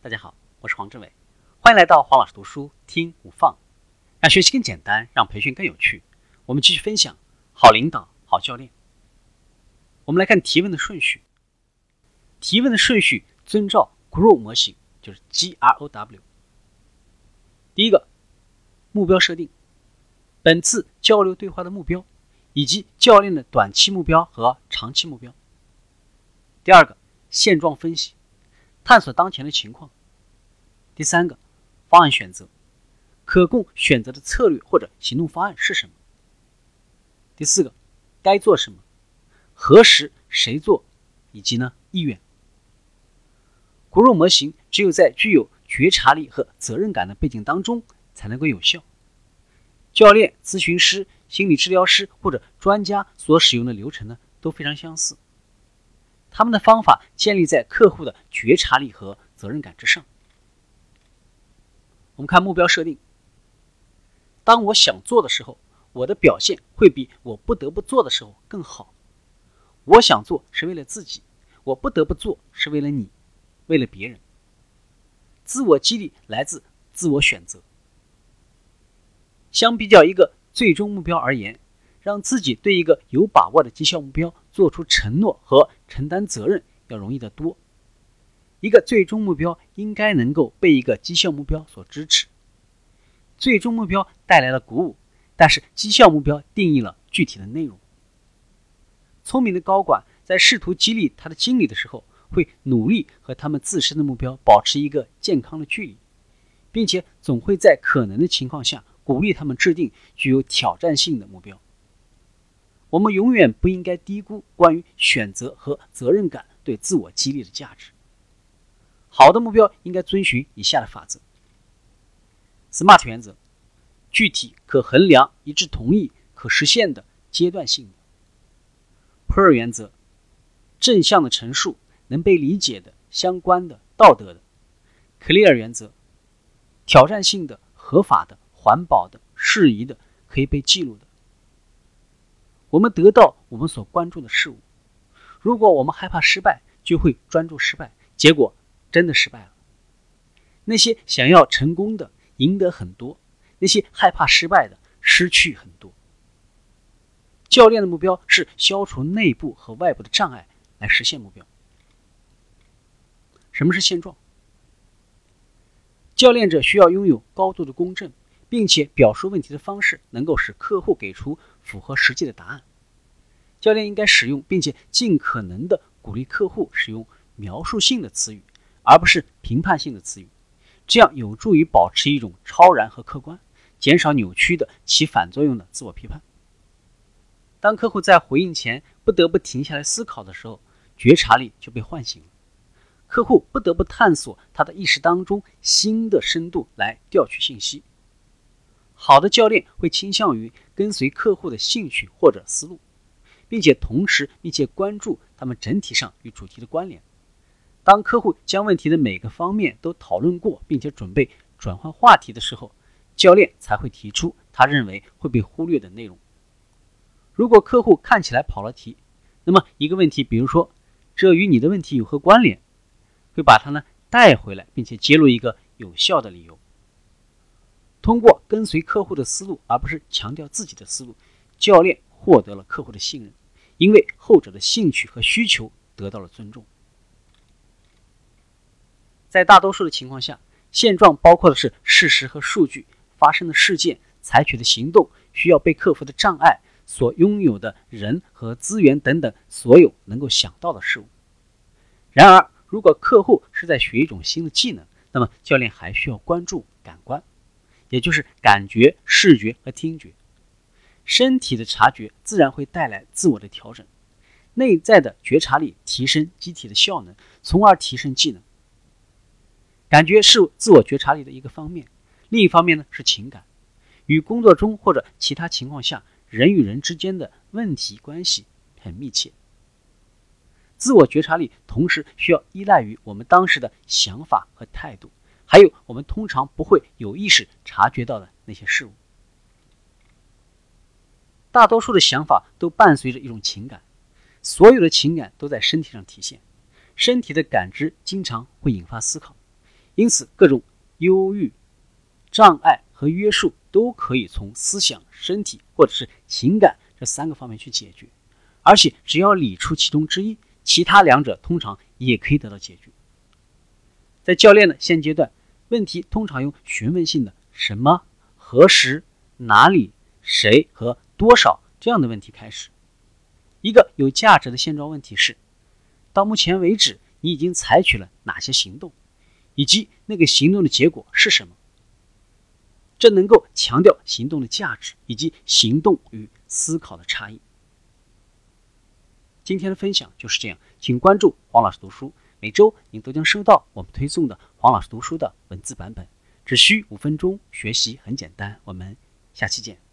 大家好，我是黄志伟，欢迎来到黄老师读书听无放，让学习更简单，让培训更有趣。我们继续分享好领导、好教练。我们来看提问的顺序，提问的顺序遵照 GROW 模型，就是 G R O W。第一个，目标设定，本次交流对话的目标，以及教练的短期目标和长期目标。第二个，现状分析。探索当前的情况。第三个，方案选择，可供选择的策略或者行动方案是什么？第四个，该做什么？何时？谁做？以及呢意愿。骨肉模型只有在具有觉察力和责任感的背景当中才能够有效。教练、咨询师、心理治疗师或者专家所使用的流程呢都非常相似。他们的方法建立在客户的觉察力和责任感之上。我们看目标设定。当我想做的时候，我的表现会比我不得不做的时候更好。我想做是为了自己，我不得不做是为了你，为了别人。自我激励来自自我选择。相比较一个最终目标而言。让自己对一个有把握的绩效目标做出承诺和承担责任要容易得多。一个最终目标应该能够被一个绩效目标所支持。最终目标带来了鼓舞，但是绩效目标定义了具体的内容。聪明的高管在试图激励他的经理的时候，会努力和他们自身的目标保持一个健康的距离，并且总会在可能的情况下鼓励他们制定具有挑战性的目标。我们永远不应该低估关于选择和责任感对自我激励的价值。好的目标应该遵循以下的法则。：SMART 原则，具体、可衡量、一致同意、可实现的、阶段性。的；PER 原则，正向的陈述、能被理解的、相关的、道德的。；CLEAR 原则，挑战性的、合法的、环保的、适宜的、可以被记录的。我们得到我们所关注的事物。如果我们害怕失败，就会专注失败，结果真的失败了。那些想要成功的赢得很多，那些害怕失败的失去很多。教练的目标是消除内部和外部的障碍，来实现目标。什么是现状？教练者需要拥有高度的公正。并且表述问题的方式能够使客户给出符合实际的答案。教练应该使用并且尽可能的鼓励客户使用描述性的词语，而不是评判性的词语，这样有助于保持一种超然和客观，减少扭曲的起反作用的自我批判。当客户在回应前不得不停下来思考的时候，觉察力就被唤醒了。客户不得不探索他的意识当中新的深度来调取信息。好的教练会倾向于跟随客户的兴趣或者思路，并且同时密切关注他们整体上与主题的关联。当客户将问题的每个方面都讨论过，并且准备转换话题的时候，教练才会提出他认为会被忽略的内容。如果客户看起来跑了题，那么一个问题，比如说这与你的问题有何关联，会把他呢带回来，并且揭露一个有效的理由。通过跟随客户的思路，而不是强调自己的思路，教练获得了客户的信任，因为后者的兴趣和需求得到了尊重。在大多数的情况下，现状包括的是事实和数据发生的事件、采取的行动、需要被克服的障碍、所拥有的人和资源等等所有能够想到的事物。然而，如果客户是在学一种新的技能，那么教练还需要关注感官。也就是感觉、视觉和听觉，身体的察觉自然会带来自我的调整，内在的觉察力提升机体的效能，从而提升技能。感觉是自我觉察力的一个方面，另一方面呢是情感，与工作中或者其他情况下人与人之间的问题关系很密切。自我觉察力同时需要依赖于我们当时的想法和态度。还有我们通常不会有意识察觉到的那些事物，大多数的想法都伴随着一种情感，所有的情感都在身体上体现，身体的感知经常会引发思考，因此，各种忧郁、障碍和约束都可以从思想、身体或者是情感这三个方面去解决。而且，只要理出其中之一，其他两者通常也可以得到解决。在教练的现阶段，问题通常用询问性的“什么”“何时”“哪里”“谁”和多少这样的问题开始。一个有价值的现状问题是：到目前为止，你已经采取了哪些行动？以及那个行动的结果是什么？这能够强调行动的价值以及行动与思考的差异。今天的分享就是这样，请关注黄老师读书，每周您都将收到我们推送的黄老师读书的文字版本，只需五分钟，学习很简单。我们下期见。